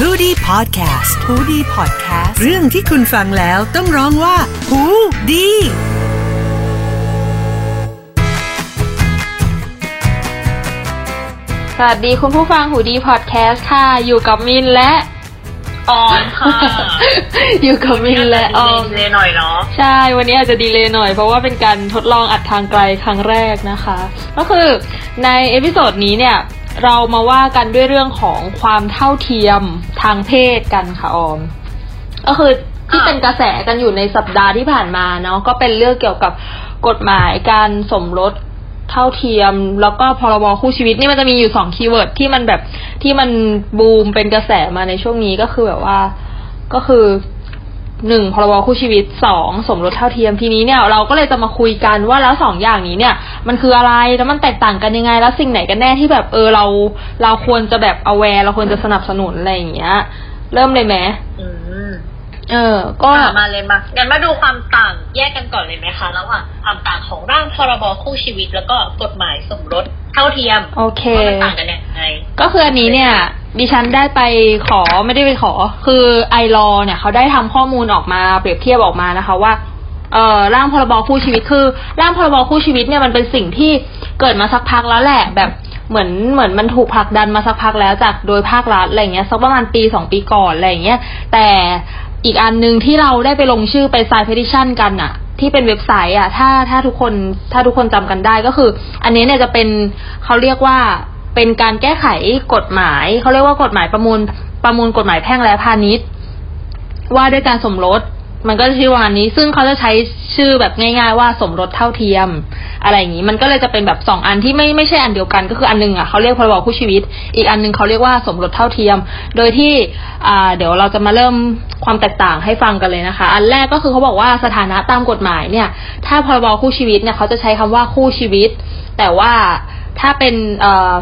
h o ดี้พอดแคสต์ฮูดี้พอดแคสต์เรื่องที่คุณฟังแล้วต้องร้องว่าหูดีสวัสดีคุณผู้ฟังหูดีพอดแคสต์ค่ะ อยู่กับมินและออมค่ะ อยู่กับมินและออม delay หน่อยเนาะใช่ วันนี้อาจจะ delay หน่อย เพราะว่าเป็นการทดลองอัดทางไกลครั้งแรกนะคะ ก็คือใน episode นี้เนี่ย เรามาว่ากันด้วยเรื่องของความเท่าเทียมทางเพศกันค่ะออม ก็คือที่เป็นกระแสกันอยู่ในสัปดาห์ที่ผ่านมาเนาะก็เป็นเรื่องเกี่ยวกับกฎหมายการสมรสเท่าเทียม แล้วก็พรบคู่ชีวิตนี่มันจะมีอยู่สอง keyword ที่มันแบบที่มันบูมเป็นกระแสมาในช่วงนี้ก็คือแบบว่า ก็คือ หนึ่งพรบคู่ชีวิตสองสมรสเท่าเทียมทีนี้เนี่ยเราก็เลยจะมาคุยกันว่าแล้วสองอย่างนี้เนี่ย มันคืออะไรแล้วมันแตกต่างกันยังไง แล้วสิ่งไหนกันแน่ที่แบบเออเรา เราควรจะแบบ aware เราควรจะสนับสนุนอะไรอย่างเงี้ย เริ่มเลยไหมอืมเออ ก็อะมาเลยมางั้นมาดูความต่างแยกกันก่อนเลยไหมคะระหว่างความต่างของร่างพรบคู่ชีวิตแล้วก็กฎหมายสมรสเท่าเทียม โอเคว่ามันต่างกันยังไงก็คืออันนี้เนี่ย ดิฉันได้ไปขอไม่ได้ไปขอ คือไอรอเนี่ยเขาได้ทำข้อมูลออกมาเปรียบเทียบออกมานะคะว่าเอ่อร่างพรบคู่ชีวิตคือ ร่างพรบคู่ชีวิตเนี่ยมันเป็นสิ่งที่เกิดมาสักพักแล้วแหละ แบบเหมือนเหมือนมันถูกผลักดันมาสักพักแล้วจากโดยภาครัฐอะไรเงี้ยสักประมาณปีสองปีก่อนอะไรเงี้ยแต่อีกอันหนึ่งที่เราได้ไปลงชื่อไป sign petition กันอะที่เป็นเว็บไซต์อะถ้าถ้าทุกคนถ้าทุกคนจำกันได้ก็คือ อันนี้เนี่ยจะเป็นเขาเรียกว่า เป็นการแก้ไขกฎหมายเขาเรียกว่ากฎหมายประมวลประมวลกฎหมายแพ่งและพาณิชย์ ว่าด้วยการสมรส มันก็จะชื่อวานนี้ ซึ่งเขาจะใช้ชื่อแบบง่าย ๆ ว่าสมรสเท่าเทียม อะไรอย่างนี้ มันก็เลยจะเป็นแบบสองอันที่ไม่ไม่ใช่อันเดียวกัน ก็คืออันหนึงอะเขาเรียกพรบคู่ชีวิต อีกอันหนึงเขาเรียกว่าสมรสเท่าเทียม โดยที่อ่าเดี๋ยวเราจะมาเริ่มความแตกต่างให้ฟังกันเลยนะคะ อันแรกก็คือเขาบอกว่าสถานะตามกฎหมายเนี่ย ถ้าพรบคู่ชีวิตเนี่ยเขาจะใช้คำว่าคู่ชีวิต แต่ว่า ถ้าเป็น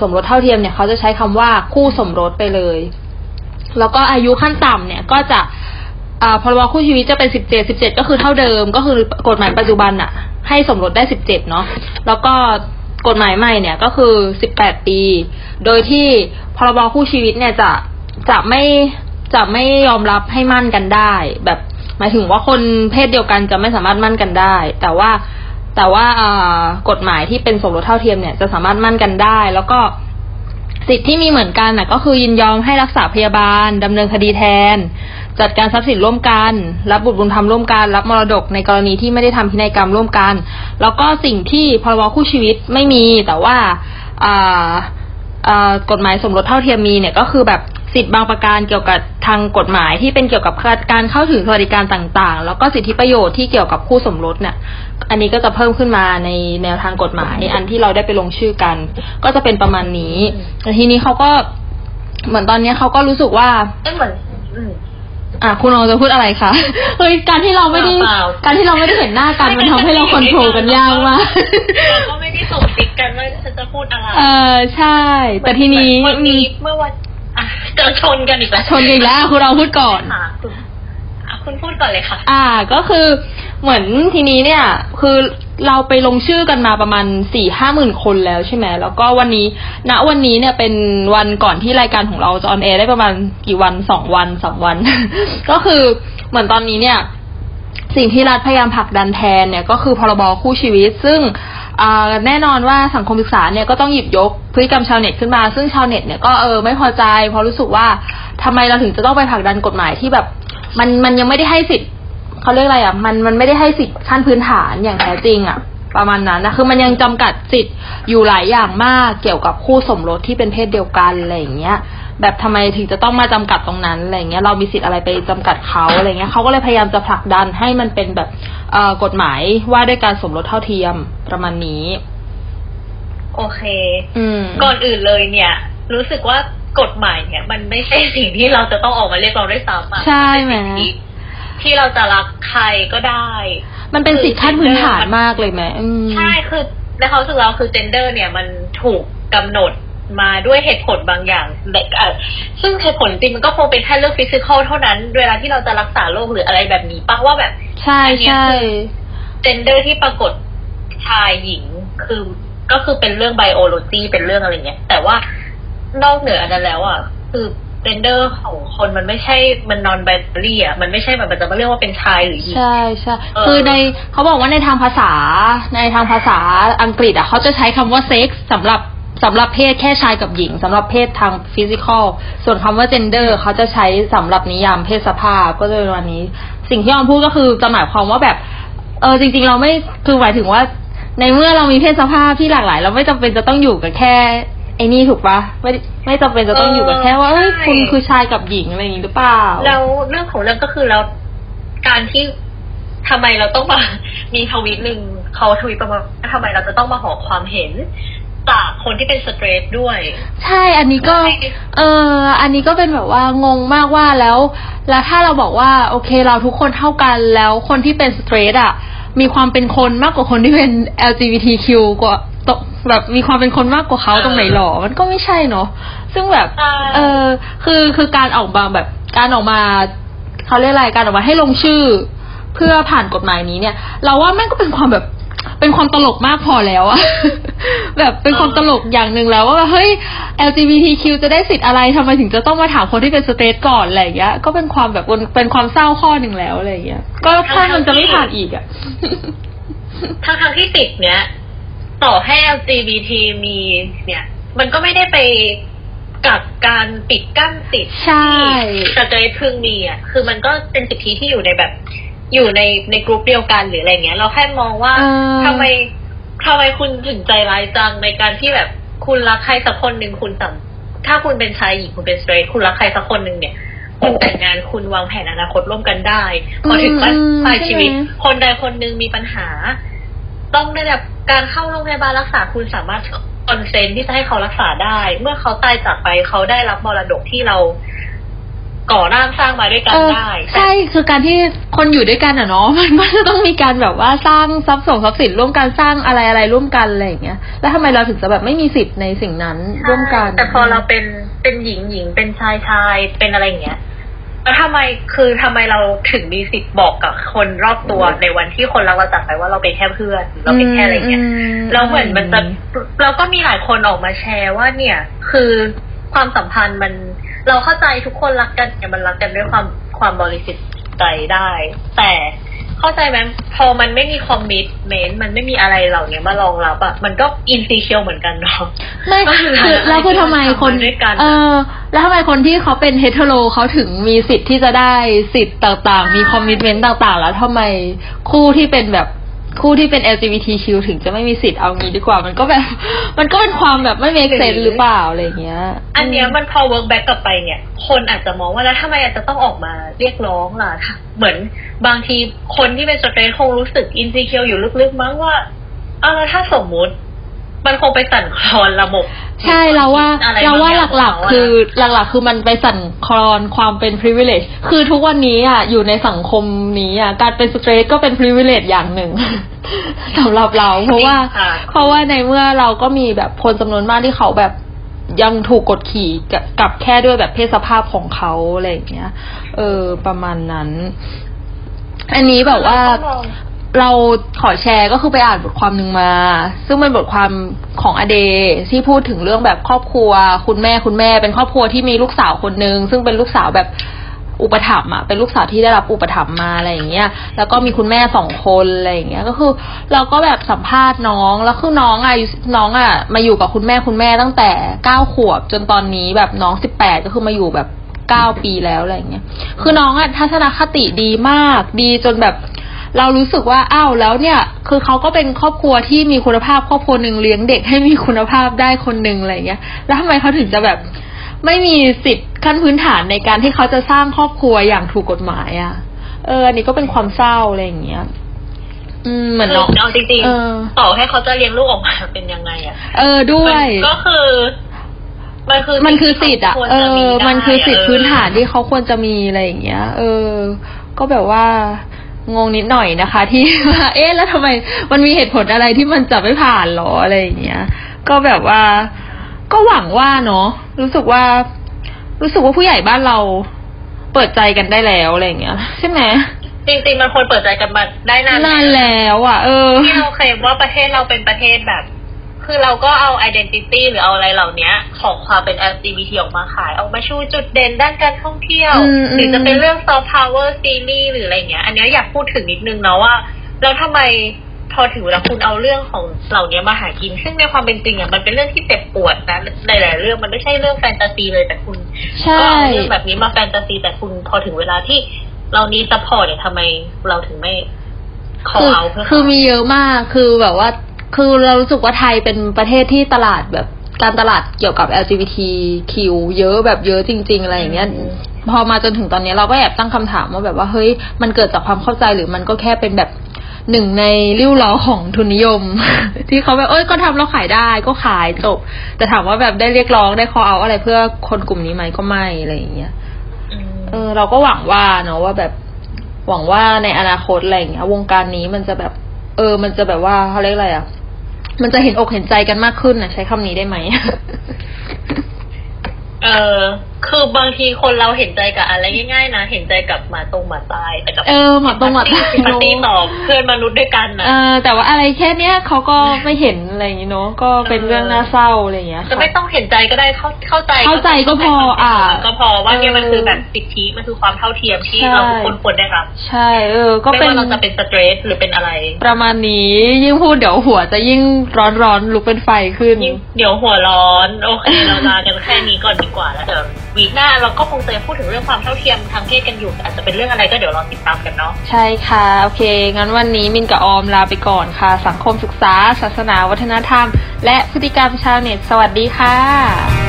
สมรสเท่าเทียมเนี่ยเขาจะใช้คำว่าคู่สมรสไปเลย แล้วก็อายุขั้นต่ำเนี่ยก็จะพรบคู่ชีวิตจะเป็นสิบเจ็ดสิบเจ็ดก็คือเท่าเดิม ก็คือกฎหมายปัจจุบันอะให้สมรสได้สิบเจ็ดเนาะแล้วก็กฎหมายใหม่เนี่ยก็คือสิบแปดปี โดยที่พรบคู่ชีวิตเนี่ยจะจะไม่จะไม่ยอมรับให้มั่นกันได้ แบบหมายถึงว่าคนเพศเดียวกันจะไม่สามารถมั่นกันได้ แต่ว่า แต่ว่ากฎหมายที่เป็นสมรสเท่าเทียมเนี่ยจะสามารถมั่นกันได้ แล้วก็สิทธิ์ที่มีเหมือนกันนะก็คือยินยอมให้รักษาพยาบาลดำเนินคดีแทน จัดการทรัพย์สินร่วมกัน รับบุตรบุญธรรมร่วมกัน รับมรดกในกรณีที่ไม่ได้ทำพินัยกรรมร่วมกัน แล้วก็สิ่งที่พรบคู่ชีวิตไม่มี แต่ว่าอ่าอ่ากฎหมายสมรสเท่าเทียมมีเนี่ยก็คือแบบสิทธิ์บางประการเกี่ยวกับทางกฎหมายที่เป็นเกี่ยวกับการเข้าถึงสวัสดิการต่างๆ แล้วก็สิทธิประโยชน์ที่เกี่ยวกับคู่สมรสเนี่ย อันนี้ก็จะเพิ่มขึ้นมาในแนวทางกฎหมาย อันที่เราได้ไปลงชื่อกัน ก็จะเป็นประมาณนี้แต่ทีนี้เขาก็เหมือนตอนนี้เขาก็รู้สึกว่าเอ้ยเหมือนอืมอะคุณลองจะพูดอะไรคะเฮ้ยการที่เราไม่ได้เปล่าการที่เราไม่ได้เห็นหน้ากันมันทำให้เราคอนโทรลกันยากมากเราก็ไม่ได้ส่งติ๊กกันว่าฉันจะพูดอะไรเออใช่ แต่ทีนี้เหมือวันนี้เมื่อวันอะเจอชนกันอีกแล้วชนกันอีกแล้วคุณเราพูดก่อนค่ะคุณอะคุณพูดก่อนเลยค่ะ อ่า ก็คือ เหมือนทีนี้เนี่ย คือเราไปลงชื่อกันมาประมาณสี่ห้าหมื่นคนแล้วใช่ไหมแล้วก็วันนี้ณวันนี้เนี่ยเป็นวันก่อนที่รายการของเราจะ on air ได้ประมาณกี่วันสองวันสามวัน ก็คือเหมือนตอนนี้เนี่ย สิ่งที่รัฐพยายามผลักดันแทนเนี่ย ก็คือพรบคู่ชีวิต ซึ่งแน่นอนว่าสังคมศึกษาเนี่ยก็ต้องหยิบยกพฤติกรรมชาวเน็ตขึ้นมา ซึ่งชาวเน็ตเนี่ยก็เออไม่พอใจเพราะรู้สึกว่าทำไมเราถึงจะต้องไปผลักดันกฎหมายที่แบบ มันมันยังไม่ได้ให้สิทธิ เขาเรียกอะไรอะ มันมันไม่ได้ให้สิทธิ์ขั้นพื้นฐานอย่างแท้จริงอะ ประมาณนั้นนะคือมันยังจำกัดสิทธิ์อยู่หลายอย่างมากเกี่ยวกับคู่สมรสที่เป็นเพศเดียวกันอะไรอย่างเงี้ย แบบทำไมถึงจะต้องมาจำกัดตรงนั้นอะไรเงี้ยเรามีสิทธิ์อะไรไปจำกัดเขาอะไรเงี้ยเขาก็เลยพยายามจะผลักดันให้มันเป็นแบบเอ่อกฎหมายว่าด้วยการสมรสเท่าเทียมประมาณนี้ โอเค อืมก่อนอื่นเลยเนี่ย รู้สึกว่ากฎหมายเนี่ย มันไม่ใช่สิ่งที่เราจะต้องออกมาเรียกร้องด้วยซ้ำอะใช่ไหมนเป็นสิ่ง ที่ที่เราจะรักใครก็ได้ มันเป็นสิทธิ์ขั้นพื้นฐานมากเลยไหมอืมใช่คือในความรู้สึกเราคือเจนเดอร์เนี่ยมันถูกกำหนดมาด้วยเหตุผลบางอย่างแต่เอ่อซึ่งเหตุผลจริงมันก็คงเป็นแค่เรื่องฟิสิกอลเท่านั้น เวลาที่เราจะรักษาโรคหรืออะไรแบบนี้ปะว่าแบบ ใช่อันเนี้ยใช่คือgender ที่ปรากฏชายหญิงคือก็คือเป็นเรื่อง biology เป็นเรื่องอะไรเงี้ยแต่ว่านอกเหนืออันนั้นแล้วอะคือ gender ของคนมันไม่ใช่มัน non-binary อะมันไม่ใช่แบบมันจะมาเรียกว่าเป็นชายหรือหญิงใช่ใช่เออคือในเขาบอกว่าในทางภาษาในทางภาษาอังกฤษอะเขาจะใช้คำว่าเซ็กส์สำหรับสำหรับเพศแค่ชายกับหญิงสำหรับเพศทาง physical ส่วนคำว่า gender เขาจะใช้สำหรับนิยามเพศสภาพก็จะเป็นวันนี้ สิ่งที่ออมพูดก็คือจะหมายความว่าแบบ เออจริง ๆ เราไม่คือหมายถึงว่า ในเมื่อเรามีเพศสภาพที่หลากหลาย เราไม่จำเป็นจะต้องอยู่กับแค่ ไอ้นี่ถูกปะไม่ไม่จำเป็นจะต้องอยู่กับแค่ว่าเอ้ยใช่คุณคือชายกับหญิงอะไรอย่างนี้หรือเปล่าแล้วเรื่องของเรื่องก็คือแล้วการที่ทำไมเราต้องมามีทวีตหนึ่งเขาทวีตประมาณว่าทำไมเราจะต้องมาขอความเห็นจากคนที่เป็นสเตรทด้วย ใช่ อันนี้ก็ใช่เออ อันนี้ก็เป็นแบบว่างงมากว่าแล้ว แล้วถ้าเราบอกว่าโอเคเราทุกคนเท่ากันแล้วคนที่เป็นสเตรทอะ มีความเป็นคนมากกว่าคนที่เป็น LGBTQ กว่าต แบบมีความเป็นคนมากกว่าเขาตรงไหนหรอ มันก็ไม่ใช่เนาะซึ่งแบบใช่เออคือคือการออกมาแบบการออกมาเขาเรียกอะไรการออกมาให้ลงชื่อ เพื่อผ่านกฎหมายนี้เนี่ย เราว่าแม่งก็เป็นความแบบเป็นความตลกมากพอแล้วอะแบบเป็นความตลกอย่างหนึ่งแล้วว่าเฮ้ย LGBTQ จะได้สิทธิ์อะไรทำไมถึงจะต้องมาถามคนที่เป็นสเตทก่อนอะไรอย่างเงี้ย ก็เป็นความแบบเป็นเป็นความเศร้าข้อหนึ่งแล้วอะไรอย่างเงี้ย ก็ถ้ามันจะไม่ผ่านอีกอะทั้งทางๆที่ติดเนี้ย ต่อให้ LGBT มีเนี่ย มันก็ไม่ได้ไปกับการปิดกั้นสิทธิ์ใช่ที่สเตรทพึงมีอะคือมันก็เป็นสิทธิที่อยู่ในแบบ อยู่ในในกลุ่มเดียวกันหรืออะไรเงี้ย เราแค่มองว่าเออทำไมทำไมคุณถึงใจร้ายจังในการที่แบบคุณรักใครสักคนหนึ่งคุณสัมถ้าคุณเป็นชายหญิงคุณเป็นสเตรทคุณรักใครสักคนหนึ่งเนี่ยคุณแต่งงานคุณวางแผนอนาคตร่วมกันได้พอถึงบ้านอืมปลายชีวิตใช่ไหมคนใดคนหนึ่งมีปัญหา ต้องได้รับ การเข้าโรงพยาบาลรักษาคุณสามารถคอนเซนต์ที่จะให้เขารักษาได้ เมื่อเขาตายจากไปเขาได้รับมรดกที่เราก่อร่างสร้างมาด้วยกันเออได้ ใช่คือการที่คนอยู่ด้วยกันอะเนาะมันก็จะต้องมีการแบบว่าสร้างทรัพย์ส่งทรัพย์สินร่วมกันสร้างอะไรอะไรร่วมกันอะไรอย่างเงี้ยแล้วทำไมเราถึงจะแบบไม่มีสิทธิ์ในสิ่งนั้นร่วมกัน แต่พอเราเป็นเป็นหญิงหญิงเป็นชายชายเป็นอะไรอย่างเงี้ย แล้วทำไมคือทำไมเราถึงมีสิทธิ์บอกกับคนรอบตัวในวันที่คนรักเราจากไปว่าเราเป็นแค่เพื่อนเราเป็นแค่อะไรเงี้ยมแล้วเหมือนมันจะเราก็มีหลายคนออกมาแชร์ว่าเนี่ย คือความสัมพันธ์มัน เราเข้าใจทุกคนรักกันเนี่ยมันรักกันด้วยความความบริสุทธิ์ใจได้ แต่ เข้าใจไหมพอมันไม่มี commitment มันไม่มีอะไรเหล่านี้มารองรับอะมันก็ insecure เหมือนกันเนาะไม่ก็คือคือแล้วคือทำไมคนทำมาด้วยกันเออ แล้วทำไมคนที่เขาเป็น hetero เขาถึงมีสิทธิ์ที่จะได้สิทธิ์ต่างๆ มี commitment ต่างๆ แล้วทำไมคู่ที่เป็นแบบ คู่ที่เป็น LGBTQ ถึงจะไม่มีสิทธิ์เอางี้ดีกว่า มันก็แบบ มันก็เป็นความแบบไม่ make sense หรือเปล่าอะไรอย่างเงี้ย อันเนี้ยมันพอ look back กลับไปเนี่ย คนอาจจะมองว่าแล้วทำไมอาจจะต้องออกมาเรียกร้องล่ะ เหมือนบางทีคนที่เป็น straight คงรู้สึก insecure อยู่ลึกๆมั้งว่าเอาแล้วถ้าสมมุติ มันคงไปสั่นคลอนระบบ ใช่เราว่าอะไรเราว่าบางอย่างหลักๆคือหลักๆ คือมันไปสั่นคลอนความเป็น privilege คือทุกวันนี้อะอยู่ในสังคมนี้อะการเป็น straight ก็เป็น privilege อย่างหนึ่งสำหรับเราเพราะว่าค่ะเพราะว่าในเมื่อเราก็มีแบบคนจำนวนมากที่เขาแบบยังถูกกดขี่กับกับแค่ด้วยแบบเพศสภาพของเขาอะไรอย่างเงี้ย เออ ประมาณนั้น อันนี้แบบว่า เราขอแชร์ก็คือไปอ่านบทความหนึ่งมา ซึ่งเป็นบทความของอเดที่พูดถึงเรื่องแบบครอบครัว คุณแม่คุณแม่เป็นครอบครัวที่มีลูกสาวคนหนึ่งซึ่งเป็นลูกสาวแบบอุปถัมภ์อะเป็นลูกสาวที่ได้รับอุปถัมภ์มาอะไรอย่างเงี้ย แล้วก็มีคุณแม่สองคนอะไรอย่างเงี้ย ก็คือ เราก็แบบสัมภาษณ์น้องแล้วคือน้องอะน้องอะมาอยู่กับคุณแม่คุณแม่ตั้งแต่เก้าขวบจนตอนนี้แบบน้องสิบแปดก็คือมาอยู่แบบเก้าปีแล้วอะไรอย่างเงี้ย คือน้องอะทัศนคติดีมาก ดีจนแบบ เรารู้สึกว่าอ้าวแล้วเนี่ย คือเขาก็เป็นครอบครัวที่มีคุณภาพครอบครัวหนึ่งเลี้ยงเด็กให้มีคุณภาพได้คนหนึ่งอะไรเงี้ย แล้วทำไมเขาถึงจะแบบไม่มีสิทธิ์ขั้นพื้นฐานในการที่เขาจะสร้างครอบครัวอย่างถูกกฎหมายอะ่ะ เอออันนี้ก็เป็นความเศร้าอะไรอย่างเงี้ยอืมเหมือนน้องเอาจริงเออๆต่อให้เขาจะเลี้ยงลูกออกมาเป็นยังไงอะเออด้วยมันก็คือมันคือมันคือสิทธิ์อะควรเอจะอได้มันคือสิทธิพื้นฐานเออที่เขาควรจะมีอะไรอย่างเงี้ย เออ ก็แบบว่า งงนิดหน่อยนะคะ ที่ว่าเอ๊ะแล้วทำไมมันมีเหตุผลอะไรที่มันจะไม่ผ่านหรออะไรอย่างเงี้ย ก็แบบว่า ก็หวังว่าเนาะรู้สึกว่า รู้สึกว่าผู้ใหญ่บ้านเราเปิดใจกันได้แล้วอะไรอย่างเงี้ย ใช่ไหมจริงๆมันควรเปิดใจกันมาได้นานนานแล้ว อะ เออที่เราเคลมว่าประเทศเราเป็นประเทศแบบ คือเราก็เอา identity หรือเอาอะไรเหล่านี้ของความเป็น LGBT ออกมาขาย ออกมาชูจุดเด่นด้านการท่องเที่ยวอืมหรือจะเป็นเรื่อง soft power ซีรีส์หรืออะไรเงี้ย อันเนี้ยอยากพูดถึงนิดนึงเนาะว่า แล้วทำไมพอถึงเวลาคุณเอาเรื่องของเหล่านี้มาหากิน ซึ่งในความเป็นจริงอะมันเป็นเรื่องที่เจ็บปวดนะหลายๆเรื่องมันไม่ใช่เรื่องแฟนตาซีเลยแต่คุณใช่ก็เอาเรื่องแบบนี้มาแฟนตาซี แต่คุณพอถึงเวลาที่เรา need support เนี่ยทำไมเราถึงไม่ขอคือเอาเพื่อคือมีเยอะมากคือแบบว่า คือเรารู้สึกว่าไทยเป็นประเทศที่ตลาดแบบการตลาดเกี่ยวกับ LGBTQ เยอะแบบเยอะจริง ๆ อะไรอย่างเงี้ยพอมาจนถึงตอนนี้เราก็แอบตั้งคำถามว่าแบบว่าเฮ้ยมันเกิดจากความเข้าใจหรือมันก็แค่เป็นแบบหนึ่งในลิ่วล้อของทุนนิยม ที่เขาแบบเอ้ยก็ทำแล้วขายได้ก็ขายจบ แต่ถามว่าแบบได้เรียกร้องได้คอเอาอะไรเพื่อคนกลุ่มนี้ไหมก็ไม่อะไรอย่างเงี้ยอืมเออ เราก็หวังว่าเนาะว่าแบบหวังว่าในอนาคตอะไรอย่างเงี้ย วงการนี้มันจะแบบ เออ มันจะแบบว่าเขาเรียกอะไรอะ มันจะเห็นอกเห็นใจกันมากขึ้นนะใช้คำนี้ได้ไหม เออ คือบางทีคนเราเห็นใจกับอะไรง่ายๆนะ เห็นใจกับหมาตรงหมาตายแต่กับเออหมาตรงหมาตายซิมพัตตี้ต่อเพื่อนมนุษย์ด้วยกันนะเออแต่ว่าอะไรแค่เนี้ยเขาก็ไม่เห็นอะไรอย่างงี้เนาะก็เป็นเรื่องน่าเศร้าอะไรอย่างเงี้ยจะไม่ต้องเห็นใจก็ได้เข้าเข้าใจเข้าใจก็พออะก็พอว่าเนี่ยมันเออคือแบบสิทธิมันคือความเท่าเทียมที่ใช่เราทุกคนควรได้รับใช่เออ ก็ไม่เป็นว่าเราจะเป็นสเตรสหรือเป็นอะไร ประมาณนี้ยิ่งพูดเดี๋ยวหัวจะยิ่งร้อนร้อนๆลุกเป็นไฟขึ้นยิ่งเดี๋ยวหัวร้อนโอเคเราลากันแค่นี้ก่อนดีกว่าแล้วเดี๋ยววีคหน้าเราก็คงจะพูดถึงเรื่องความเท่าเทียมทางเพศกันอยู่ อาจจะเป็นเรื่องอะไรก็เดี๋ยวรอติดตามกันเนาะใช่ค่ะ โอเค งั้นวันนี้มินกับออมลาไปก่อนค่ะ สังคมศึกษา ศาสนาวัฒนธรรม และพฤติกรรมชาวเน็ต สวัสดีค่ะ